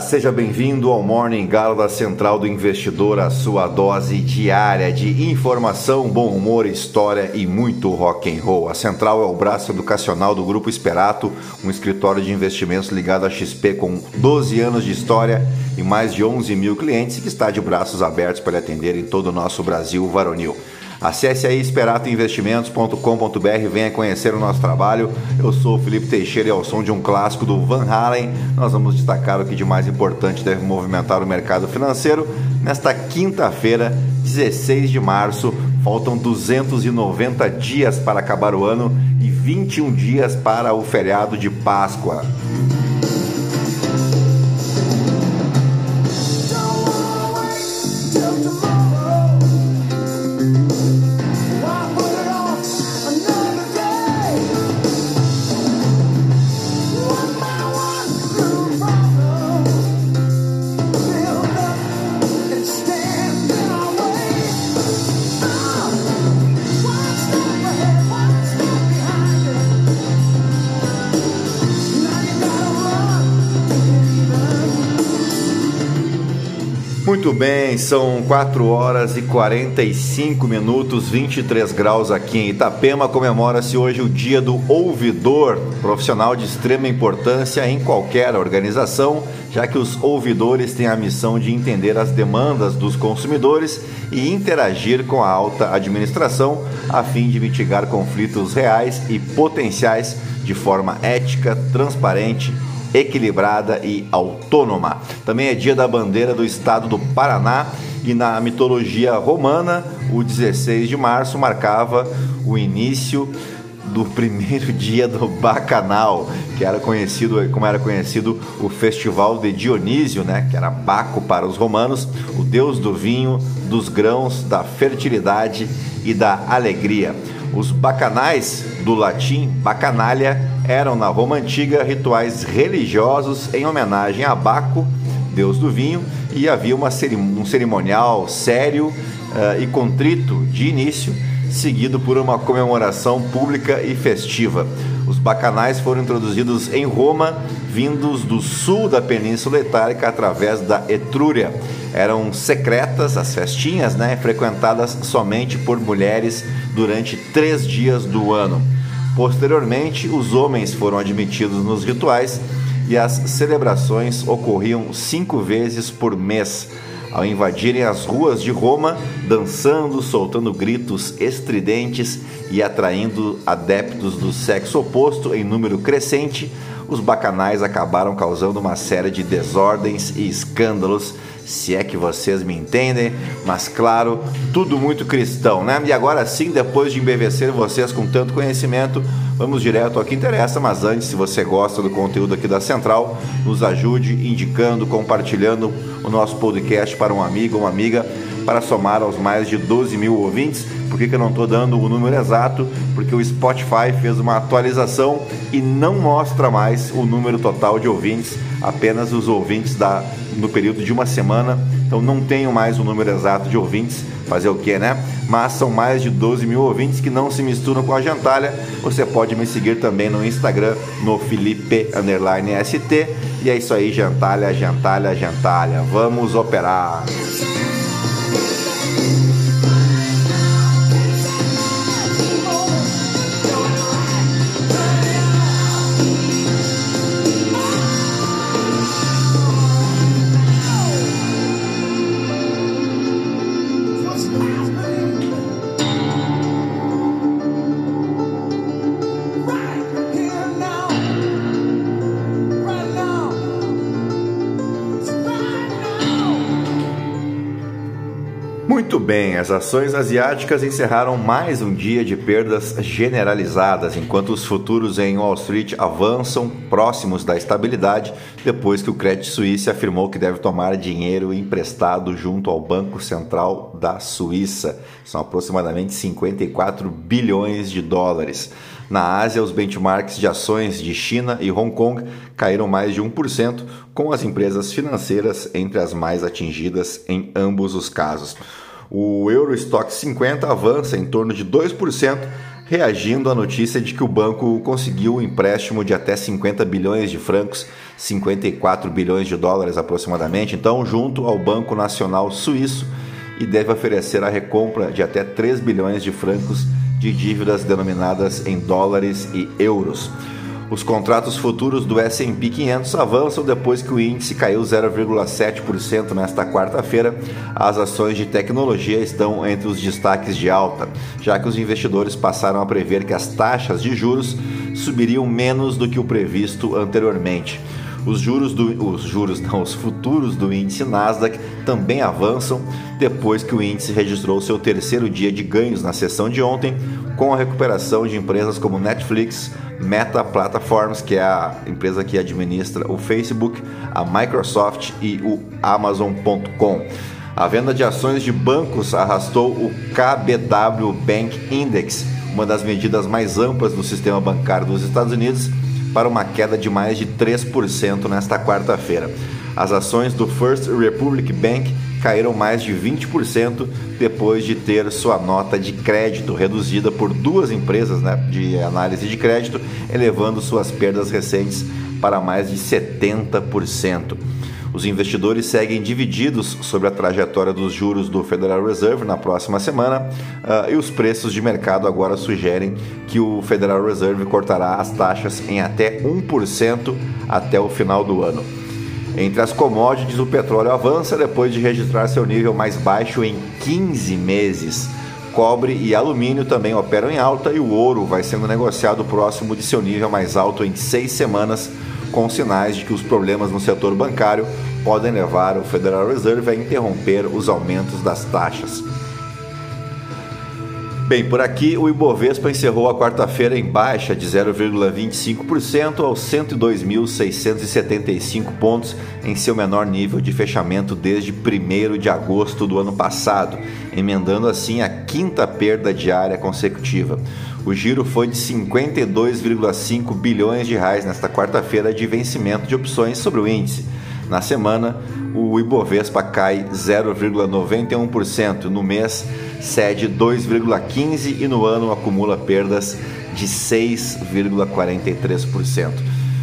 seja bem-vindo ao Morning Galo da Central do Investidor, a sua dose diária de informação, bom humor, história e muito rock and roll. A Central é o braço educacional do Grupo Esperato, um escritório de investimentos ligado à XP com 12 anos de história e mais de 11 mil clientes que está de braços abertos para atender em todo o nosso Brasil varonil. Acesse aí esperatoinvestimentos.com.br, venha conhecer o nosso trabalho. Eu sou o Felipe Teixeira e ao som de um clássico do Van Halen, nós vamos destacar o que de mais importante deve movimentar o mercado financeiro nesta quinta-feira, 16 de março. Faltam 290 dias para acabar o ano e 21 dias para o feriado de Páscoa. São 4 horas e 45 minutos, 23 graus aqui em Itapema. Comemora-se hoje o Dia do Ouvidor, profissional de extrema importância em qualquer organização, já que os ouvidores têm a missão de entender as demandas dos consumidores e interagir com a alta administração a fim de mitigar conflitos reais e potenciais de forma ética, transparente equilibrada e autônoma. Também é dia da bandeira do estado do Paraná e na mitologia romana, o 16 de março marcava o início do primeiro dia do Bacanal, que era conhecido como era conhecido o festival de Dionísio, né, que era Baco para os romanos, o deus do vinho, dos grãos, da fertilidade e da alegria. Os bacanais, do latim bacanalia, eram na Roma antiga rituais religiosos em homenagem a Baco, deus do vinho, e havia uma um cerimonial sério uh, e contrito de início, seguido por uma comemoração pública e festiva. Os bacanais foram introduzidos em Roma, vindos do sul da Península Itálica através da Etrúria. Eram secretas as festinhas, né, frequentadas somente por mulheres durante três dias do ano. Posteriormente, os homens foram admitidos nos rituais e as celebrações ocorriam cinco vezes por mês. Ao invadirem as ruas de Roma, dançando, soltando gritos estridentes e atraindo adeptos do sexo oposto em número crescente, os bacanais acabaram causando uma série de desordens e escândalos se é que vocês me entendem, mas claro, tudo muito cristão, né? E agora sim, depois de embevecer vocês com tanto conhecimento, vamos direto ao que interessa, mas antes, se você gosta do conteúdo aqui da Central, nos ajude indicando, compartilhando o nosso podcast para um amigo ou uma amiga para somar aos mais de 12 mil ouvintes. Por que, que eu não estou dando o número exato? Porque o Spotify fez uma atualização e não mostra mais o número total de ouvintes, apenas os ouvintes da, no período de uma semana. Então não tenho mais o número exato de ouvintes, fazer o que, né? Mas são mais de 12 mil ouvintes que não se misturam com a gentalha. Você pode me seguir também no Instagram, no Felipe ST. E é isso aí, gentalha, gentalha, gentalha. Vamos operar! Bem, as ações asiáticas encerraram mais um dia de perdas generalizadas, enquanto os futuros em Wall Street avançam próximos da estabilidade, depois que o Credit Suisse afirmou que deve tomar dinheiro emprestado junto ao Banco Central da Suíça. São aproximadamente 54 bilhões de dólares. Na Ásia, os benchmarks de ações de China e Hong Kong caíram mais de 1%, com as empresas financeiras entre as mais atingidas em ambos os casos. O Eurostock 50 avança em torno de 2%, reagindo à notícia de que o banco conseguiu um empréstimo de até 50 bilhões de francos, 54 bilhões de dólares aproximadamente, então junto ao Banco Nacional Suíço e deve oferecer a recompra de até 3 bilhões de francos de dívidas denominadas em dólares e euros. Os contratos futuros do S&P 500 avançam depois que o índice caiu 0,7% nesta quarta-feira. As ações de tecnologia estão entre os destaques de alta, já que os investidores passaram a prever que as taxas de juros subiriam menos do que o previsto anteriormente. Os juros do, os juros não, os futuros do índice Nasdaq também avançam depois que o índice registrou seu terceiro dia de ganhos na sessão de ontem, com a recuperação de empresas como Netflix, Meta Platforms, que é a empresa que administra o Facebook, a Microsoft e o Amazon.com. A venda de ações de bancos arrastou o KBW Bank Index, uma das medidas mais amplas do sistema bancário dos Estados Unidos, para uma queda de mais de 3% nesta quarta-feira. As ações do First Republic Bank caíram mais de 20% depois de ter sua nota de crédito reduzida por duas empresas né, de análise de crédito, elevando suas perdas recentes para mais de 70%. Os investidores seguem divididos sobre a trajetória dos juros do Federal Reserve na próxima semana uh, e os preços de mercado agora sugerem que o Federal Reserve cortará as taxas em até 1% até o final do ano. Entre as commodities, o petróleo avança depois de registrar seu nível mais baixo em 15 meses. Cobre e alumínio também operam em alta e o ouro vai sendo negociado próximo de seu nível mais alto em seis semanas, com sinais de que os problemas no setor bancário podem levar o Federal Reserve a interromper os aumentos das taxas. Bem, por aqui o Ibovespa encerrou a quarta-feira em baixa de 0,25% aos 102.675 pontos, em seu menor nível de fechamento desde 1 de agosto do ano passado, emendando assim a quinta perda diária consecutiva. O giro foi de 52,5 bilhões de reais nesta quarta-feira de vencimento de opções sobre o índice. Na semana, o Ibovespa cai 0,91%, no mês cede 2,15% e no ano acumula perdas de 6,43%.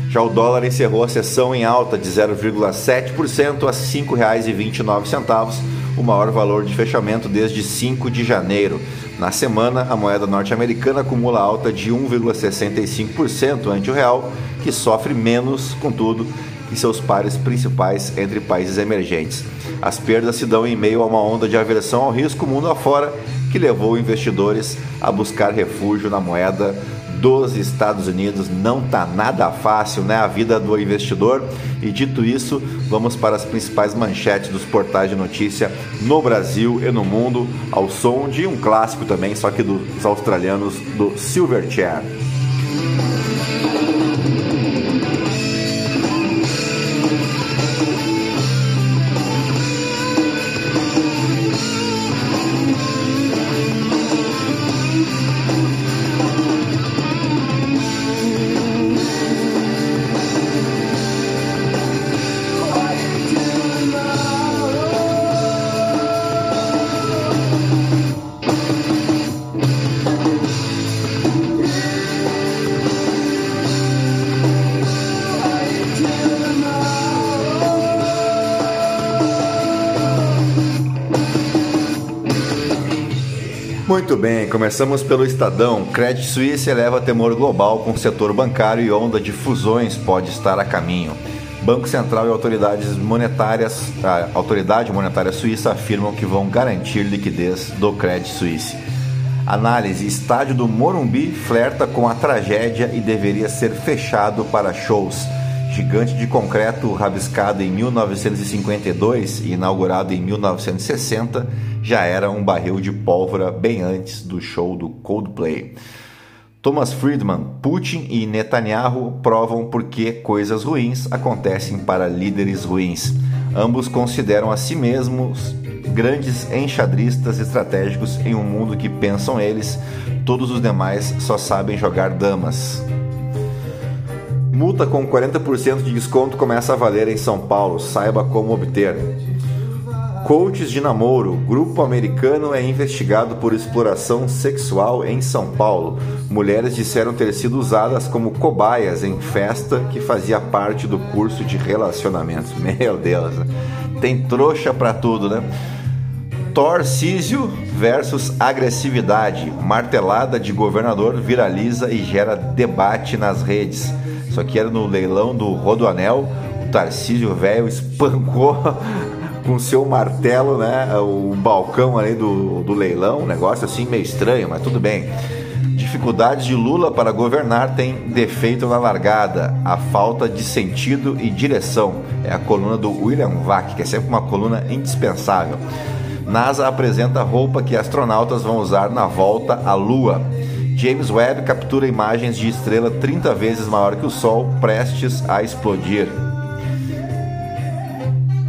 Já o dólar encerrou a sessão em alta de 0,7% a R$ 5,29, o maior valor de fechamento desde 5 de janeiro. Na semana, a moeda norte-americana acumula alta de 1,65% ante o real, que sofre menos, contudo, e seus pares principais entre países emergentes. As perdas se dão em meio a uma onda de aversão ao risco mundo afora que levou investidores a buscar refúgio na moeda dos Estados Unidos. Não tá nada fácil, né, a vida do investidor. E dito isso, vamos para as principais manchetes dos portais de notícia no Brasil e no mundo, ao som de um clássico também, só que dos australianos do Silverchair. Muito bem, começamos pelo Estadão. Credit Suisse eleva temor global com o setor bancário e onda de fusões pode estar a caminho. Banco Central e autoridades monetárias, a autoridade monetária suíça afirmam que vão garantir liquidez do Credit Suisse. Análise: Estádio do Morumbi flerta com a tragédia e deveria ser fechado para shows. Gigante de concreto rabiscado em 1952 e inaugurado em 1960 já era um barril de pólvora bem antes do show do Coldplay. Thomas Friedman, Putin e Netanyahu provam por que coisas ruins acontecem para líderes ruins. Ambos consideram a si mesmos grandes enxadristas estratégicos em um mundo que pensam eles, todos os demais só sabem jogar damas. Multa com 40% de desconto começa a valer em São Paulo, saiba como obter. Coaches de namoro. Grupo americano é investigado por exploração sexual em São Paulo. Mulheres disseram ter sido usadas como cobaias em festa que fazia parte do curso de relacionamentos. Meu Deus, tem trouxa para tudo, né? Torcísio versus agressividade. Martelada de governador viraliza e gera debate nas redes. Isso aqui era no leilão do Rodoanel. O Tarcísio velho espancou com seu martelo, né? O balcão ali do, do leilão, um negócio assim meio estranho, mas tudo bem. Dificuldades de Lula para governar tem defeito na largada, a falta de sentido e direção. É a coluna do William Vac, que é sempre uma coluna indispensável. NASA apresenta roupa que astronautas vão usar na volta à Lua. James Webb captura imagens de estrela 30 vezes maior que o Sol, prestes a explodir.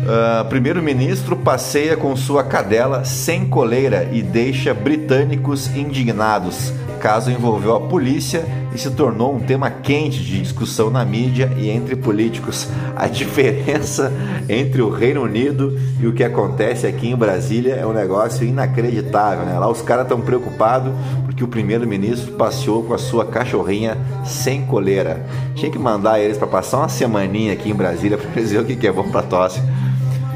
Uh, Primeiro-ministro passeia com sua cadela sem coleira e deixa britânicos indignados. Caso envolveu a polícia se tornou um tema quente de discussão na mídia e entre políticos. A diferença entre o Reino Unido e o que acontece aqui em Brasília é um negócio inacreditável. Né? Lá os caras estão preocupados porque o primeiro-ministro passeou com a sua cachorrinha sem coleira. Tinha que mandar eles para passar uma semaninha aqui em Brasília para dizer o que é bom para tosse.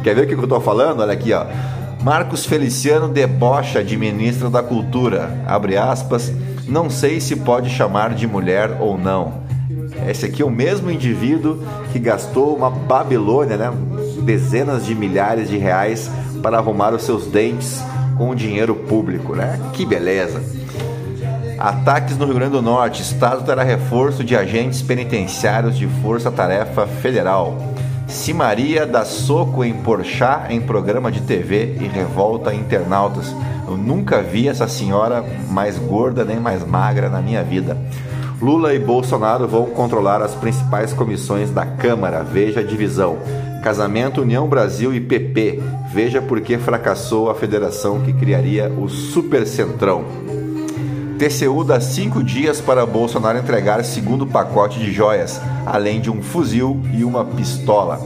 Quer ver o que eu estou falando? Olha aqui, ó. Marcos Feliciano debocha de ministra da Cultura. Abre aspas. Não sei se pode chamar de mulher ou não. Esse aqui é o mesmo indivíduo que gastou uma Babilônia, né? Dezenas de milhares de reais para arrumar os seus dentes com dinheiro público, né? Que beleza! Ataques no Rio Grande do Norte. Estado terá reforço de agentes penitenciários de Força Tarefa Federal. Simaria dá soco em Porchat em programa de TV e revolta internautas. Eu nunca vi essa senhora mais gorda nem mais magra na minha vida. Lula e Bolsonaro vão controlar as principais comissões da Câmara. Veja a divisão. Casamento União Brasil e PP. Veja por que fracassou a federação que criaria o Super Centrão. TCU dá cinco dias para Bolsonaro entregar segundo pacote de joias, além de um fuzil e uma pistola.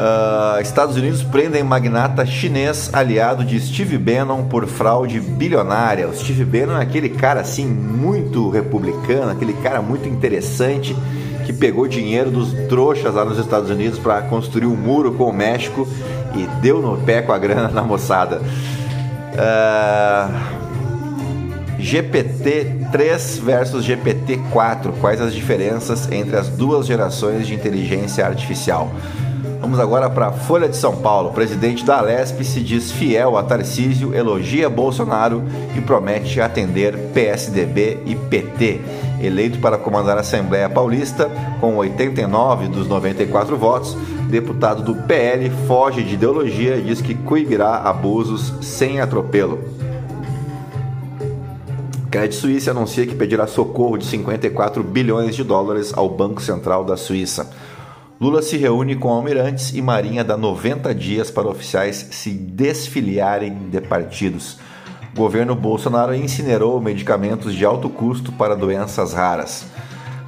Uh, Estados Unidos prendem magnata chinês aliado de Steve Bannon por fraude bilionária. O Steve Bannon é aquele cara assim muito republicano, aquele cara muito interessante que pegou dinheiro dos trouxas lá nos Estados Unidos para construir um muro com o México e deu no pé com a grana da moçada. Uh, GPT 3 versus GPT 4. Quais as diferenças entre as duas gerações de inteligência artificial? Vamos agora para a Folha de São Paulo. O presidente da Alesp se diz fiel a Tarcísio, elogia Bolsonaro e promete atender PSDB e PT. Eleito para comandar a Assembleia Paulista, com 89 dos 94 votos, deputado do PL foge de ideologia e diz que coibirá abusos sem atropelo. Credit Suisse anuncia que pedirá socorro de 54 bilhões de dólares ao Banco Central da Suíça. Lula se reúne com almirantes e Marinha dá 90 dias para oficiais se desfiliarem de partidos. Governo Bolsonaro incinerou medicamentos de alto custo para doenças raras.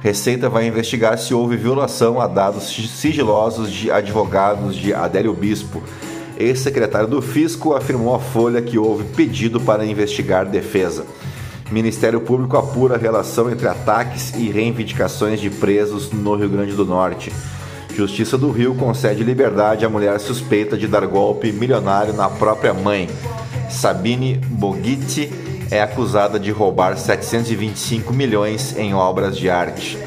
Receita vai investigar se houve violação a dados sigilosos de advogados de Adélio Bispo. Ex-secretário do Fisco afirmou à Folha que houve pedido para investigar defesa. Ministério Público apura a relação entre ataques e reivindicações de presos no Rio Grande do Norte. Justiça do Rio concede liberdade à mulher suspeita de dar golpe milionário na própria mãe. Sabine Bogitti é acusada de roubar 725 milhões em obras de arte.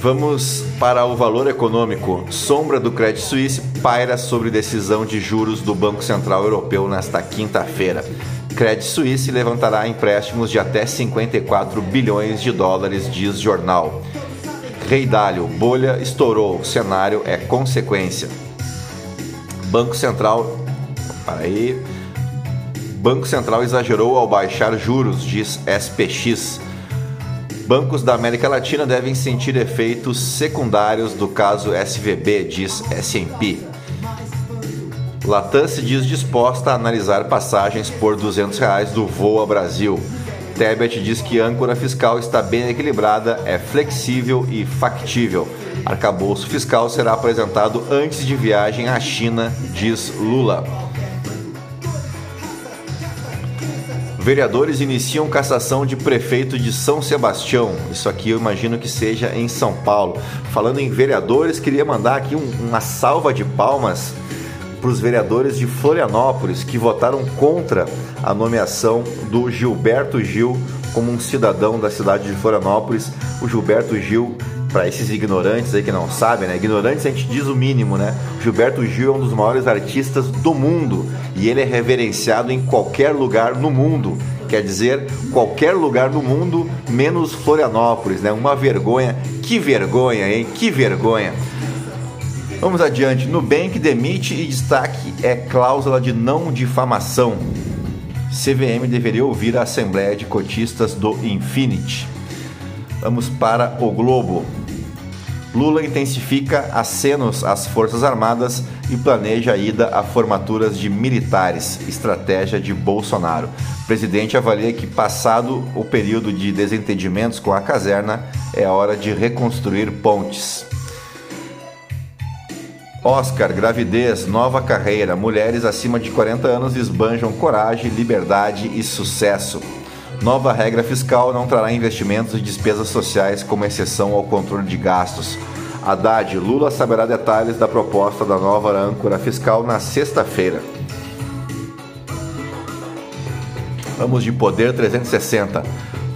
Vamos para o valor econômico. Sombra do Credit Suisse paira sobre decisão de juros do Banco Central Europeu nesta quinta-feira. Credit Suisse levantará empréstimos de até 54 bilhões de dólares, diz jornal. Rei Dálio, bolha estourou, cenário é consequência. Banco Central. Para aí. Banco Central exagerou ao baixar juros, diz SPX. Bancos da América Latina devem sentir efeitos secundários do caso SVB, diz S&P. Latam se diz disposta a analisar passagens por 200 reais do Voa Brasil. Tebet diz que a âncora fiscal está bem equilibrada, é flexível e factível. Arcabouço fiscal será apresentado antes de viagem à China, diz Lula. Vereadores iniciam cassação de prefeito de São Sebastião. Isso aqui eu imagino que seja em São Paulo. Falando em vereadores, queria mandar aqui um, uma salva de palmas para os vereadores de Florianópolis que votaram contra a nomeação do Gilberto Gil como um cidadão da cidade de Florianópolis. O Gilberto Gil para esses ignorantes aí que não sabem, né? Ignorantes a gente diz o mínimo, né? Gilberto Gil é um dos maiores artistas do mundo e ele é reverenciado em qualquer lugar no mundo. Quer dizer, qualquer lugar no mundo, menos Florianópolis, né? Uma vergonha. Que vergonha, hein? Que vergonha. Vamos adiante. Nubank demite e destaque é cláusula de não difamação. CVM deveria ouvir a Assembleia de Cotistas do Infinity. Vamos para o Globo. Lula intensifica acenos às Forças Armadas e planeja a ida a formaturas de militares, estratégia de Bolsonaro. O presidente avalia que, passado o período de desentendimentos com a caserna, é hora de reconstruir pontes. Oscar, gravidez, nova carreira. Mulheres acima de 40 anos esbanjam coragem, liberdade e sucesso. Nova regra fiscal não trará investimentos e despesas sociais como exceção ao controle de gastos. Haddad, Lula saberá detalhes da proposta da nova âncora fiscal na sexta-feira. Vamos de Poder 360.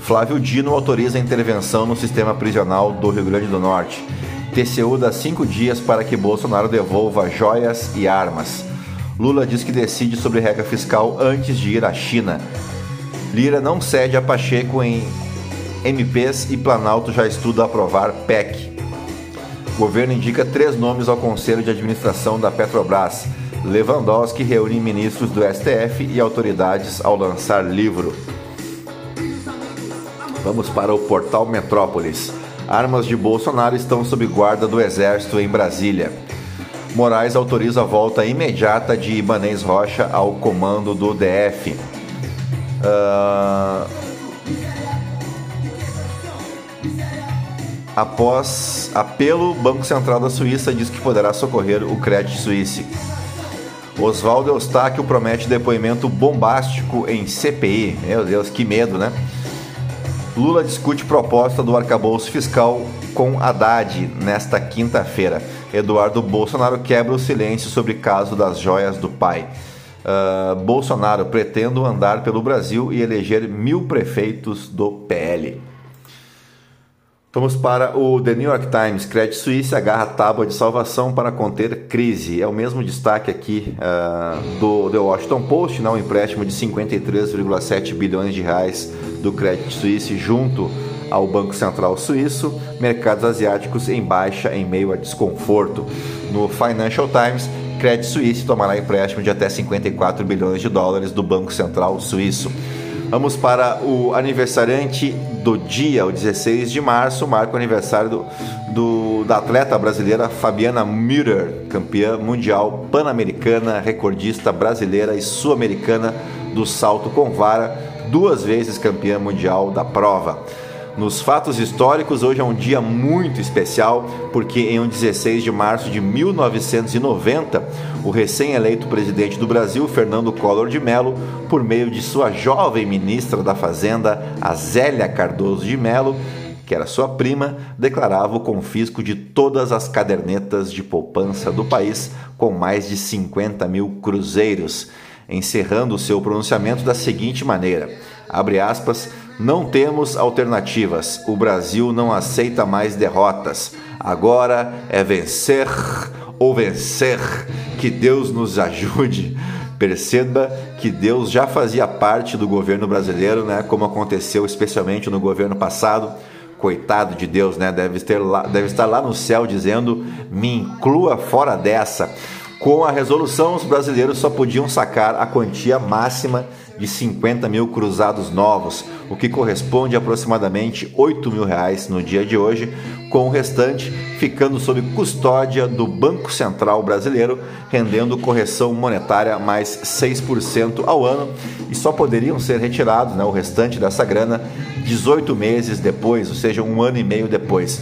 Flávio Dino autoriza a intervenção no sistema prisional do Rio Grande do Norte. TCU dá cinco dias para que Bolsonaro devolva joias e armas. Lula diz que decide sobre regra fiscal antes de ir à China. Lira não cede a Pacheco em MPs e Planalto já estuda aprovar PEC. O governo indica três nomes ao Conselho de Administração da Petrobras. Lewandowski reúne ministros do STF e autoridades ao lançar livro. Vamos para o portal Metrópolis. Armas de Bolsonaro estão sob guarda do Exército em Brasília. Moraes autoriza a volta imediata de Ibanez Rocha ao comando do DF. Uh, após apelo, Banco Central da Suíça diz que poderá socorrer o Credit Suisse. Oswaldo Eustáquio promete depoimento bombástico em CPI. Meu Deus, que medo, né? Lula discute proposta do arcabouço fiscal com Haddad nesta quinta-feira. Eduardo Bolsonaro quebra o silêncio sobre caso das joias do pai uh, Bolsonaro pretendo andar pelo Brasil e eleger mil prefeitos do PL. Vamos para o The New York Times. Credit Suisse agarra tábua de salvação para conter crise. É o mesmo destaque aqui uh, do The Washington Post, né? um empréstimo de 53,7 bilhões de reais do Credit Suisse junto ao Banco Central Suíço. Mercados asiáticos em baixa em meio a desconforto. No Financial Times, Credit Suisse tomará empréstimo de até 54 bilhões de dólares do Banco Central Suíço. Vamos para o aniversariante do dia, o 16 de março, marca o aniversário do, do, da atleta brasileira Fabiana Müller, campeã mundial pan-americana, recordista brasileira e sul-americana do salto com vara, duas vezes campeã mundial da prova. Nos fatos históricos, hoje é um dia muito especial, porque em um 16 de março de 1990, o recém-eleito presidente do Brasil, Fernando Collor de Mello, por meio de sua jovem ministra da Fazenda, Azélia Cardoso de Mello, que era sua prima, declarava o confisco de todas as cadernetas de poupança do país, com mais de 50 mil cruzeiros, encerrando o seu pronunciamento da seguinte maneira: abre aspas não temos alternativas. O Brasil não aceita mais derrotas. Agora é vencer ou vencer. Que Deus nos ajude. Perceba que Deus já fazia parte do governo brasileiro, né? Como aconteceu especialmente no governo passado. Coitado de Deus, né? Deve, ter lá, deve estar lá no céu dizendo: me inclua fora dessa. Com a resolução, os brasileiros só podiam sacar a quantia máxima de 50 mil cruzados novos, o que corresponde a aproximadamente 8 mil reais no dia de hoje, com o restante ficando sob custódia do Banco Central Brasileiro, rendendo correção monetária mais 6% ao ano e só poderiam ser retirados né, o restante dessa grana 18 meses depois, ou seja, um ano e meio depois.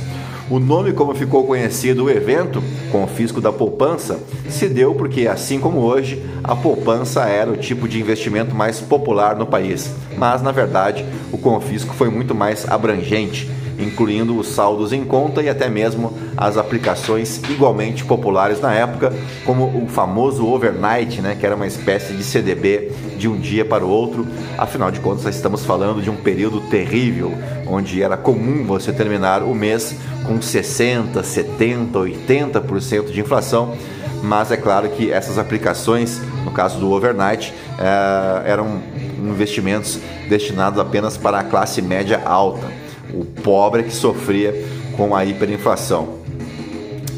O nome como ficou conhecido o evento, Confisco da Poupança, se deu porque, assim como hoje, a poupança era o tipo de investimento mais popular no país. Mas, na verdade, o confisco foi muito mais abrangente incluindo os saldos em conta e até mesmo as aplicações igualmente populares na época, como o famoso overnight, né, que era uma espécie de CDB de um dia para o outro. Afinal de contas, estamos falando de um período terrível, onde era comum você terminar o mês com 60, 70, 80% de inflação. Mas é claro que essas aplicações, no caso do overnight, eh, eram investimentos destinados apenas para a classe média alta o pobre que sofria com a hiperinflação.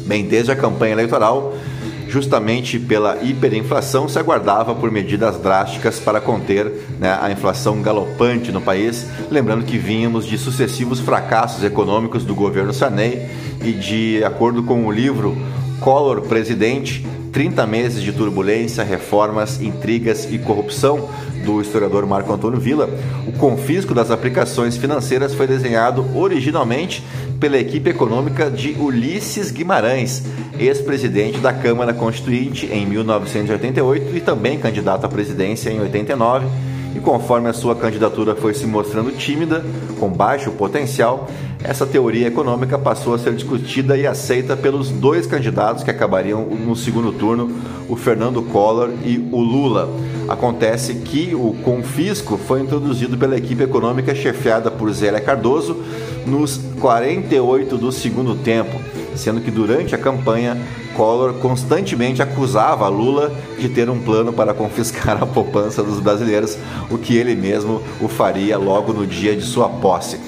Bem, desde a campanha eleitoral, justamente pela hiperinflação, se aguardava por medidas drásticas para conter né, a inflação galopante no país. Lembrando que vínhamos de sucessivos fracassos econômicos do governo Sarney e, de acordo com o livro Collor Presidente, 30 meses de turbulência, reformas, intrigas e corrupção do historiador Marco Antônio Villa, o confisco das aplicações financeiras foi desenhado originalmente pela equipe econômica de Ulisses Guimarães, ex-presidente da Câmara Constituinte em 1988 e também candidato à presidência em 89 e conforme a sua candidatura foi se mostrando tímida, com baixo potencial, essa teoria econômica passou a ser discutida e aceita pelos dois candidatos que acabariam no segundo turno, o Fernando Collor e o Lula. Acontece que o confisco foi introduzido pela equipe econômica chefiada por Zélia Cardoso nos 48 do segundo tempo, sendo que durante a campanha Collor constantemente acusava Lula de ter um plano para confiscar a poupança dos brasileiros, o que ele mesmo o faria logo no dia de sua posse.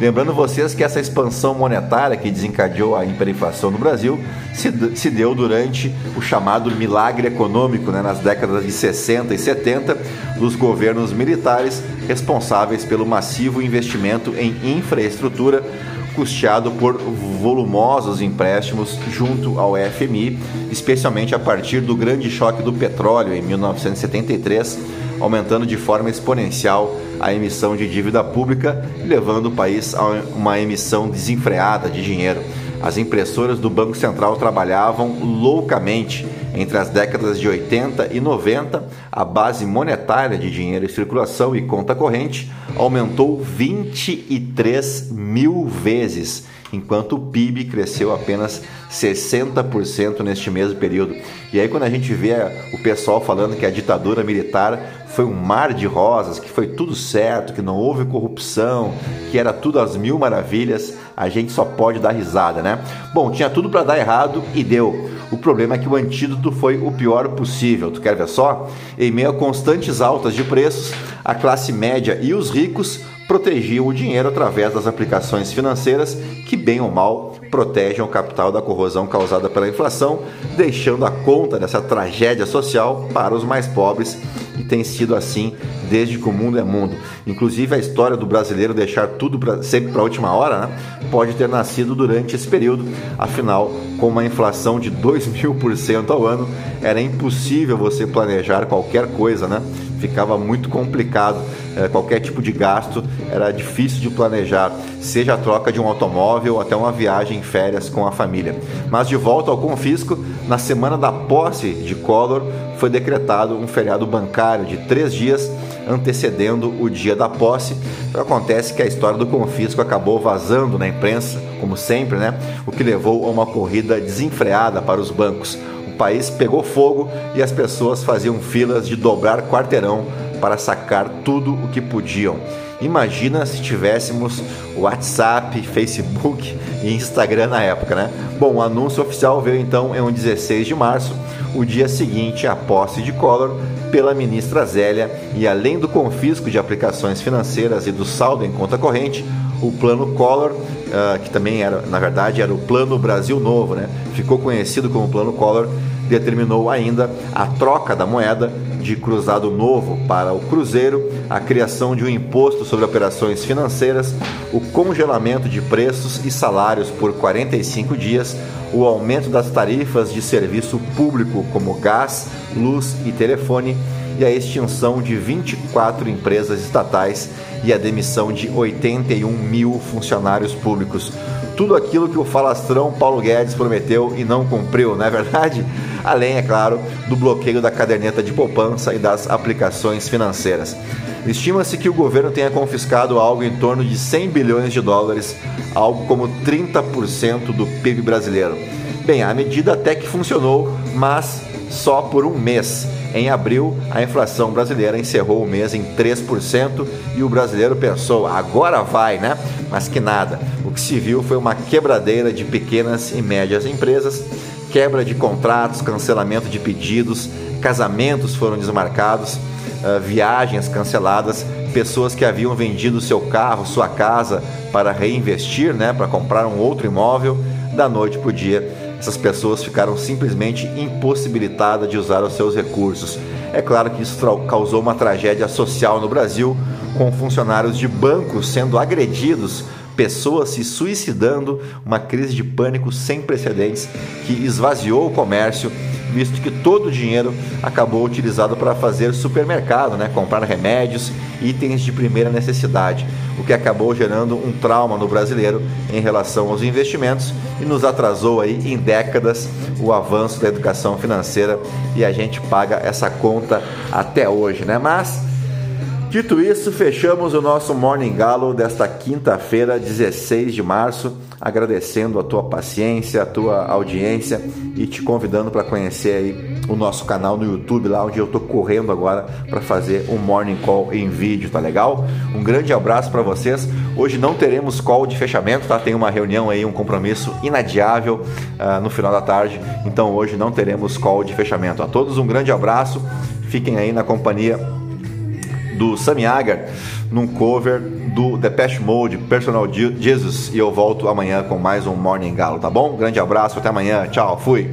Lembrando vocês que essa expansão monetária que desencadeou a hiperinflação no Brasil se, se deu durante o chamado milagre econômico, né, nas décadas de 60 e 70, dos governos militares responsáveis pelo massivo investimento em infraestrutura custeado por volumosos empréstimos junto ao FMI, especialmente a partir do grande choque do petróleo em 1973, aumentando de forma exponencial a emissão de dívida pública levando o país a uma emissão desenfreada de dinheiro. As impressoras do Banco Central trabalhavam loucamente. Entre as décadas de 80 e 90, a base monetária de dinheiro em circulação e conta corrente aumentou 23 mil vezes, enquanto o PIB cresceu apenas 60% neste mesmo período. E aí, quando a gente vê o pessoal falando que a ditadura militar foi um mar de rosas, que foi tudo certo, que não houve corrupção, que era tudo às mil maravilhas, a gente só pode dar risada, né? Bom, tinha tudo para dar errado e deu. O problema é que o antídoto foi o pior possível. Tu quer ver só? Em meio a constantes altas de preços, a classe média e os ricos protegiam o dinheiro através das aplicações financeiras que, bem ou mal, protegem o capital da corrosão causada pela inflação, deixando a conta dessa tragédia social para os mais pobres e tem sido assim desde que o mundo é mundo. Inclusive a história do brasileiro deixar tudo pra, sempre para a última hora, né, pode ter nascido durante esse período. Afinal, com uma inflação de 2 mil por cento ao ano, era impossível você planejar qualquer coisa, né? Ficava muito complicado. É, qualquer tipo de gasto era difícil de planejar, seja a troca de um automóvel ou até uma viagem em férias com a família. Mas de volta ao confisco, na semana da posse de Collor, foi decretado um feriado bancário de três dias antecedendo o dia da posse. Então acontece que a história do confisco acabou vazando na imprensa, como sempre, né? O que levou a uma corrida desenfreada para os bancos. País pegou fogo e as pessoas faziam filas de dobrar quarteirão para sacar tudo o que podiam. Imagina se tivéssemos WhatsApp, Facebook e Instagram na época, né? Bom, o anúncio oficial veio então em um 16 de março, o dia seguinte à posse de Collor pela ministra Zélia, e além do confisco de aplicações financeiras e do saldo em conta corrente, o plano Collor, uh, que também era, na verdade, era o Plano Brasil Novo, né? Ficou conhecido como Plano Collor, determinou ainda a troca da moeda de cruzado novo para o cruzeiro, a criação de um imposto sobre operações financeiras, o congelamento de preços e salários por 45 dias, o aumento das tarifas de serviço público como gás, luz e telefone e a extinção de 24 empresas estatais e a demissão de 81 mil funcionários públicos. tudo aquilo que o falastrão Paulo Guedes prometeu e não cumpriu, não é verdade? Além, é claro, do bloqueio da caderneta de poupança e das aplicações financeiras. Estima-se que o governo tenha confiscado algo em torno de 100 bilhões de dólares, algo como 30% do PIB brasileiro. Bem, a medida até que funcionou, mas só por um mês. Em abril, a inflação brasileira encerrou o mês em 3% e o brasileiro pensou, agora vai, né? Mas que nada. O que se viu foi uma quebradeira de pequenas e médias empresas, quebra de contratos, cancelamento de pedidos, casamentos foram desmarcados, uh, viagens canceladas, pessoas que haviam vendido seu carro, sua casa para reinvestir, né, para comprar um outro imóvel, da noite para o dia essas pessoas ficaram simplesmente impossibilitadas de usar os seus recursos. É claro que isso causou uma tragédia social no Brasil, com funcionários de bancos sendo agredidos, pessoas se suicidando, uma crise de pânico sem precedentes que esvaziou o comércio visto que todo o dinheiro acabou utilizado para fazer supermercado, né? comprar remédios, itens de primeira necessidade, o que acabou gerando um trauma no brasileiro em relação aos investimentos e nos atrasou aí em décadas o avanço da educação financeira e a gente paga essa conta até hoje, né? Mas Dito isso, fechamos o nosso Morning Galo desta quinta-feira, 16 de março, agradecendo a tua paciência, a tua audiência e te convidando para conhecer aí o nosso canal no YouTube, lá onde eu estou correndo agora para fazer um Morning Call em vídeo, tá legal? Um grande abraço para vocês. Hoje não teremos call de fechamento, tá? Tem uma reunião aí, um compromisso inadiável uh, no final da tarde, então hoje não teremos call de fechamento. A todos um grande abraço, fiquem aí na companhia do Sammy Hagar num cover do Depeche Mode, Personal Jesus. E eu volto amanhã com mais um Morning Galo, tá bom? Grande abraço, até amanhã. Tchau, fui.